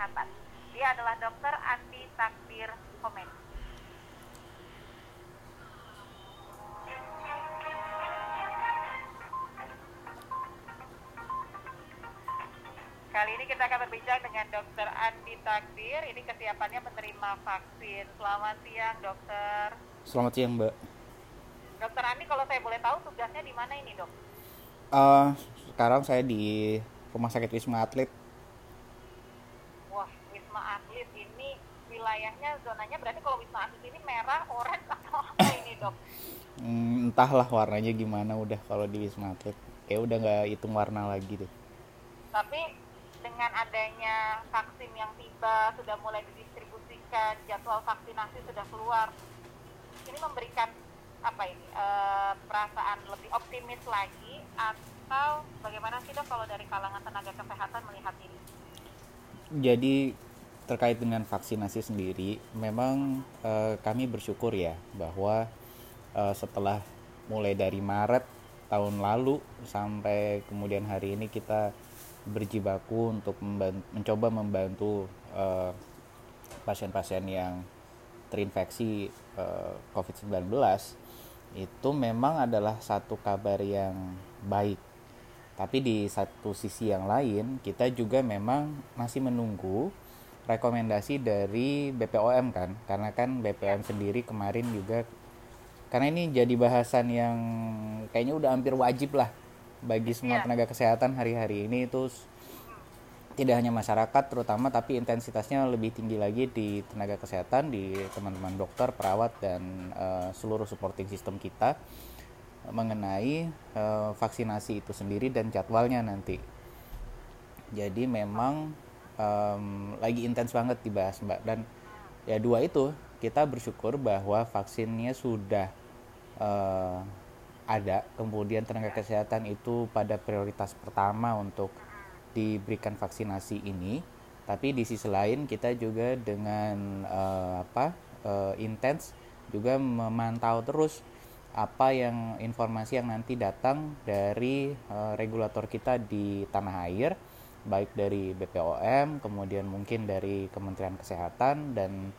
Kesehatan. Dia adalah Dr. Andi Takdir Komen. Kali ini kita akan berbincang dengan Dr. Andi Takdir. Ini kesiapannya menerima vaksin. Selamat siang, dokter. Selamat siang, Mbak. Dokter Andi, kalau saya boleh tahu tugasnya di mana ini, dok? Uh, sekarang saya di Rumah Sakit Wisma Atlet. Wisma Atlet ini wilayahnya zonanya berarti kalau Wisma Atlet ini merah, orange atau apa ini, dok? Hmm, entahlah warnanya gimana udah kalau di Wisma Atlet. Kayak udah nggak hitung warna lagi deh. Tapi dengan adanya vaksin yang tiba, sudah mulai didistribusikan, jadwal vaksinasi sudah keluar, ini memberikan apa ini e, perasaan lebih optimis lagi atau bagaimana sih dok kalau dari kalangan tenaga kesehatan melihat ini? Jadi terkait dengan vaksinasi sendiri, memang e, kami bersyukur ya bahwa e, setelah mulai dari Maret tahun lalu sampai kemudian hari ini kita berjibaku untuk membantu, mencoba membantu pasien-pasien uh, yang terinfeksi uh, COVID-19 itu memang adalah satu kabar yang baik. Tapi di satu sisi yang lain, kita juga memang masih menunggu rekomendasi dari BPOM kan, karena kan BPOM sendiri kemarin juga karena ini jadi bahasan yang kayaknya udah hampir wajib lah bagi semua yeah. tenaga kesehatan hari-hari ini. Itu tidak hanya masyarakat terutama tapi intensitasnya lebih tinggi lagi di tenaga kesehatan di teman-teman dokter perawat dan uh, seluruh supporting system kita mengenai uh, vaksinasi itu sendiri dan jadwalnya nanti. Jadi memang um, lagi intens banget dibahas mbak. Dan ya dua itu kita bersyukur bahwa vaksinnya sudah uh, ada. Kemudian tenaga kesehatan itu pada prioritas pertama untuk diberikan vaksinasi ini. Tapi di sisi lain kita juga dengan uh, apa uh, intens juga memantau terus apa yang informasi yang nanti datang dari uh, regulator kita di tanah air baik dari BPOM kemudian mungkin dari Kementerian Kesehatan dan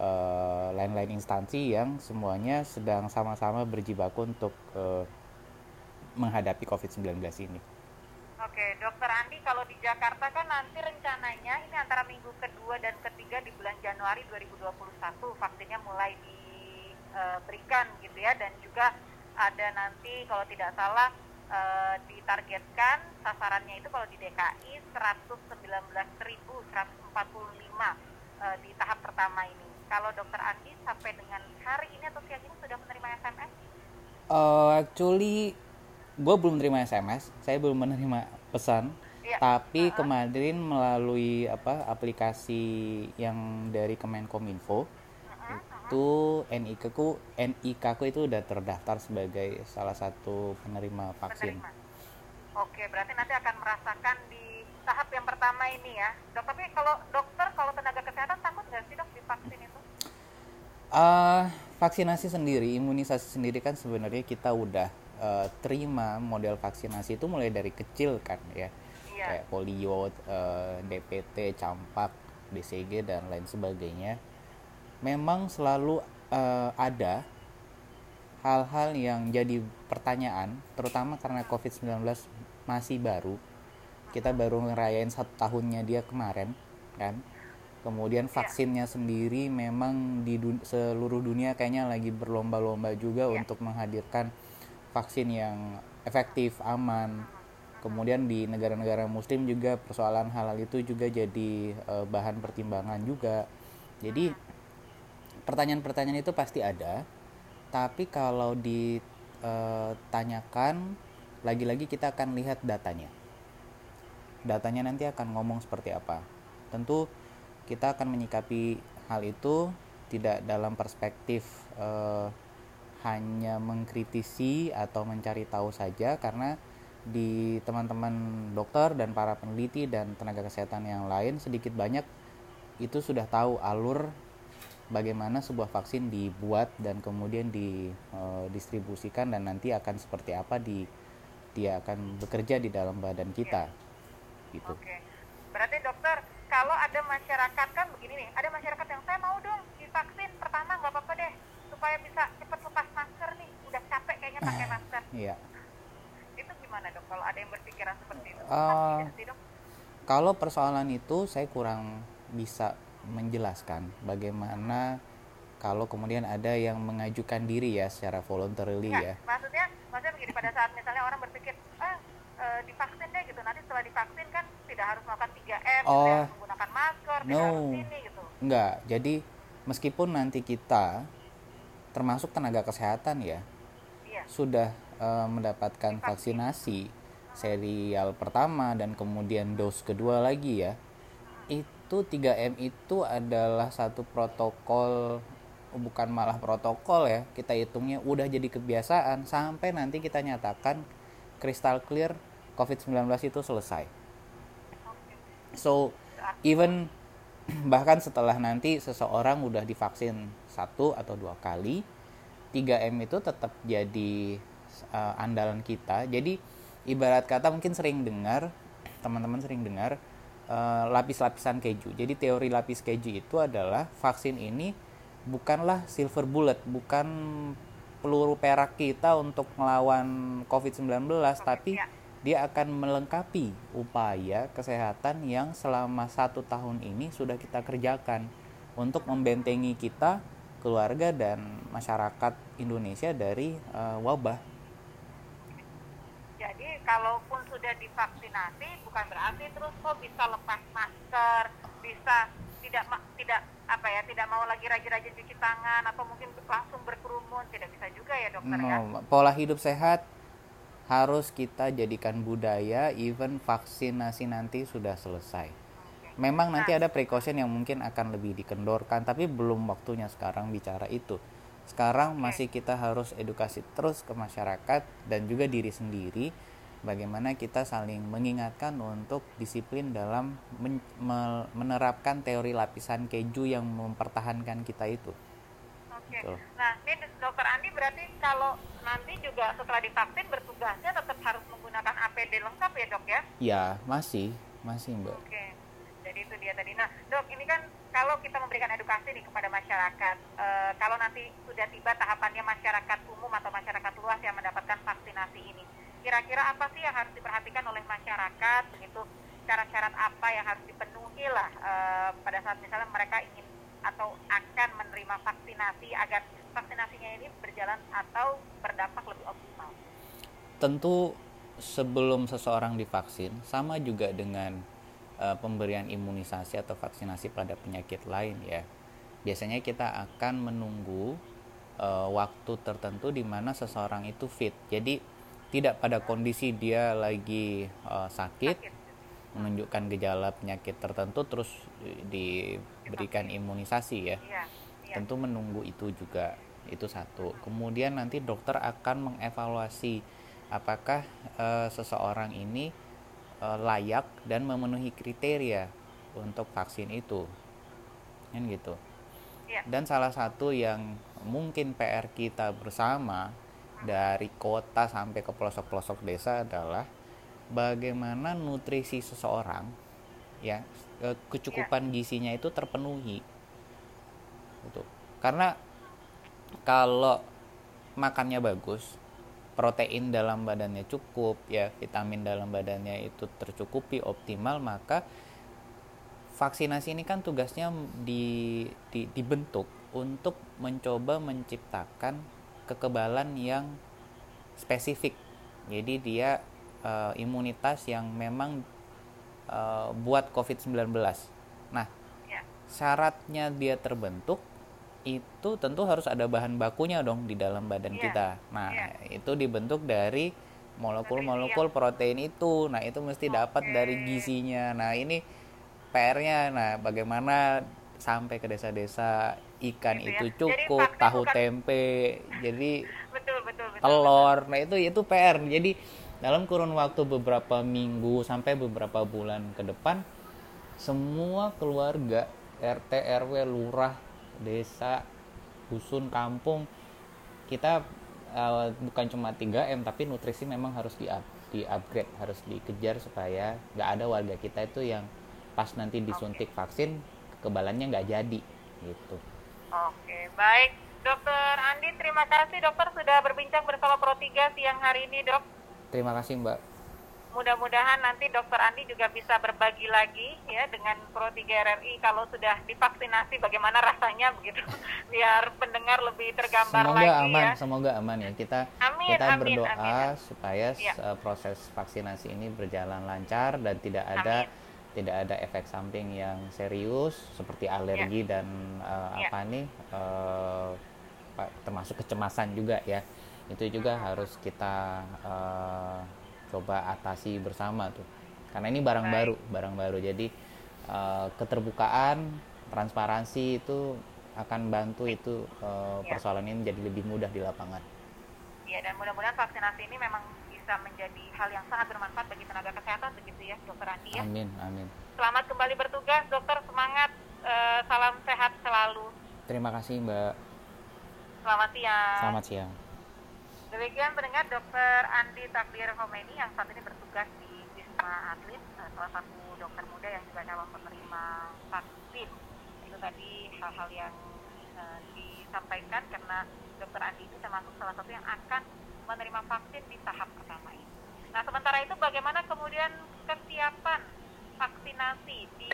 uh, lain-lain instansi yang semuanya sedang sama-sama berjibaku untuk uh, menghadapi COVID-19 ini. Oke, Dokter Andi, kalau di Jakarta kan nanti rencananya ini antara minggu kedua dan ketiga di bulan Januari 2021 vaksinnya mulai diberikan gitu ya, dan juga ada nanti kalau tidak salah uh, ditargetkan sasarannya itu kalau di DKI 119.145 uh, di tahap pertama ini. Kalau Dokter Andi sampai dengan hari ini atau siang ini sudah menerima SMS? Uh, actually, gue belum menerima SMS, saya belum menerima pesan. Ya. Tapi uh -huh. kemarin melalui apa aplikasi yang dari Kemenkominfo. Itu NIK ku NIK ku itu udah terdaftar sebagai salah satu penerima vaksin. Penerima. Oke, berarti nanti akan merasakan di tahap yang pertama ini ya, dok. Tapi kalau dokter, kalau tenaga kesehatan takut nggak sih dok divaksin itu? Uh, vaksinasi sendiri, imunisasi sendiri kan sebenarnya kita udah uh, terima model vaksinasi itu mulai dari kecil kan ya, iya. kayak polio, uh, eh, DPT, campak, BCG dan lain sebagainya. Memang selalu uh, ada hal-hal yang jadi pertanyaan, terutama karena COVID-19 masih baru. Kita baru ngerayain satu tahunnya dia kemarin, kan? kemudian iya. vaksinnya sendiri memang di dun seluruh dunia kayaknya lagi berlomba-lomba juga yeah. untuk menghadirkan vaksin yang efektif aman kemudian di negara-negara muslim juga persoalan halal itu juga jadi uh, bahan pertimbangan juga jadi pertanyaan-pertanyaan itu pasti ada. Tapi kalau ditanyakan eh, lagi-lagi kita akan lihat datanya. Datanya nanti akan ngomong seperti apa. Tentu kita akan menyikapi hal itu tidak dalam perspektif uh, hanya mengkritisi atau mencari tahu saja. Karena di teman-teman dokter dan para peneliti dan tenaga kesehatan yang lain sedikit banyak itu sudah tahu alur bagaimana sebuah vaksin dibuat dan kemudian didistribusikan eh, dan nanti akan seperti apa di dia akan bekerja di dalam badan kita gitu. Oke. Berarti dokter kalau ada masyarakat kan begini nih, ada masyarakat yang saya mau dong divaksin pertama nggak apa-apa deh supaya bisa cepat lepas masker nih, udah capek kayaknya pakai masker. Iya. Itu gimana dok? Kalau ada yang berpikiran seperti itu? Uh, sih, dok. Kalau persoalan itu saya kurang bisa menjelaskan bagaimana kalau kemudian ada yang mengajukan diri ya secara voluntarily Ya, ya. maksudnya, maksudnya begini pada saat misalnya orang berpikir, ah eh, divaksin deh gitu, nanti setelah divaksin kan tidak harus melakukan 3M, Oh. tidak harus menggunakan masker, tidak No. harus ini gitu. Enggak. Jadi meskipun nanti kita termasuk tenaga kesehatan ya Iya. sudah eh, mendapatkan vaksinasi serial pertama dan kemudian dos kedua lagi ya. Itu 3M itu adalah satu protokol bukan malah protokol ya. Kita hitungnya udah jadi kebiasaan sampai nanti kita nyatakan crystal clear COVID-19 itu selesai. So even bahkan setelah nanti seseorang udah divaksin satu atau dua kali 3M itu tetap jadi uh, andalan kita jadi ibarat kata mungkin sering dengar teman-teman sering dengar uh, lapis-lapisan keju jadi teori lapis keju itu adalah vaksin ini bukanlah silver bullet bukan peluru perak kita untuk melawan COVID-19 tapi ya. dia akan melengkapi upaya kesehatan yang selama satu tahun ini sudah kita kerjakan untuk membentengi kita, keluarga dan masyarakat Indonesia dari uh, wabah. Jadi kalaupun sudah divaksinasi bukan berarti terus kok bisa lepas masker, bisa tidak tidak apa ya tidak mau lagi rajin-rajin cuci tangan atau mungkin langsung berkerumun tidak bisa juga ya dokter ya. No, pola hidup sehat harus kita jadikan budaya even vaksinasi nanti sudah selesai. Memang nanti ada precaution yang mungkin akan lebih dikendorkan, tapi belum waktunya sekarang bicara itu. Sekarang masih kita harus edukasi terus ke masyarakat dan juga diri sendiri bagaimana kita saling mengingatkan untuk disiplin dalam men- me- menerapkan teori lapisan keju yang mempertahankan kita itu. Oke. Betul. Nah, ini dokter Andi berarti kalau nanti juga setelah divaksin bertugasnya tetap harus menggunakan APD lengkap ya dok ya? Ya, masih, masih Mbak. Oke, jadi itu dia tadi. Nah, dok, ini kan kalau kita memberikan edukasi nih kepada masyarakat, eh, kalau nanti sudah tiba tahapannya masyarakat umum atau masyarakat luas yang mendapatkan vaksinasi ini, kira-kira apa sih yang harus diperhatikan oleh masyarakat? Begitu syarat-syarat apa yang harus dipenuhi lah eh, pada saat misalnya mereka ingin atau akan menerima vaksinasi agar vaksinasinya ini berjalan atau berdampak lebih optimal. Tentu sebelum seseorang divaksin sama juga dengan uh, pemberian imunisasi atau vaksinasi pada penyakit lain ya. Biasanya kita akan menunggu uh, waktu tertentu di mana seseorang itu fit. Jadi tidak pada kondisi dia lagi uh, sakit Sakit. menunjukkan gejala penyakit tertentu terus di- diberikan imunisasi ya. Iya, iya. tentu menunggu itu juga itu satu kemudian nanti dokter akan mengevaluasi apakah eh, seseorang ini eh, layak dan memenuhi kriteria untuk vaksin itu kan gitu Iya. dan salah satu yang mungkin PR kita bersama dari kota sampai ke pelosok-pelosok desa adalah bagaimana nutrisi seseorang ya eh, kecukupan gizinya itu terpenuhi gitu. Karena kalau makannya bagus, protein dalam badannya cukup, ya vitamin dalam badannya itu tercukupi optimal, maka vaksinasi ini kan tugasnya di, di- dibentuk untuk mencoba menciptakan kekebalan yang spesifik. Jadi dia eh, imunitas yang memang eh, buat COVID-19. Nah, Iya. syaratnya dia terbentuk itu tentu harus ada bahan bakunya dong di dalam badan Iya, kita. Nah, iya. itu dibentuk dari molekul-molekul protein itu. Nah, itu mesti dapat Oke. dari gizinya. Nah, ini PR-nya. Nah, bagaimana sampai ke desa-desa ikan Gitu ya. itu Jadi cukup, vaksin tahu bukan- tempe, jadi Betul, betul, betul. telur. Nah, itu itu PR. Jadi dalam kurun waktu beberapa minggu sampai beberapa bulan ke depan semua keluarga RT RW lurah desa dusun kampung kita eh, bukan cuma 3M tapi nutrisi memang harus di di upgrade harus dikejar supaya nggak ada warga kita itu yang pas nanti disuntik vaksin kebalannya nggak jadi gitu. Oke, baik. Dokter Andi, terima kasih dokter sudah berbincang bersama Pro 3 siang hari ini, dok. Terima kasih, Mbak. Mudah-mudahan nanti dokter Andi juga bisa berbagi lagi ya dengan Pro 3 RRI kalau sudah divaksinasi bagaimana rasanya begitu. Biar pendengar lebih tergambar semoga lagi aman, ya. Semoga aman ya. Kita Amin, kita amin, berdoa amin. supaya Ya. proses vaksinasi ini berjalan lancar dan tidak ada tidak ada efek samping yang serius seperti alergi dan uh, Ya. apa nih uh, termasuk kecemasan juga ya. Itu juga Hmm. harus kita uh, coba atasi bersama tuh. Karena ini barang Baik. baru, barang baru. Jadi uh, keterbukaan, transparansi itu akan bantu itu uh, Ya. persoalan ini menjadi lebih mudah di lapangan. Ya dan mudah-mudahan vaksinasi ini memang bisa menjadi hal yang sangat bermanfaat bagi tenaga kesehatan begitu ya, dokter Andi ya. Amin, amin. Selamat kembali bertugas, dokter. Semangat. Eh, salam sehat selalu. Terima kasih Mbak. Selamat siang. Selamat siang. Demikian pendengar Dokter Andi Takdir Homeni yang saat ini bertugas di Wisma Atlet, eh, salah satu dokter muda yang juga calon penerima vaksin. Itu tadi hal-hal yang eh, disampaikan karena Dokter Andi ini termasuk salah satu yang akan menerima vaksin di tahap pertama ini. Nah, sementara itu bagaimana kemudian kesiapan vaksinasi di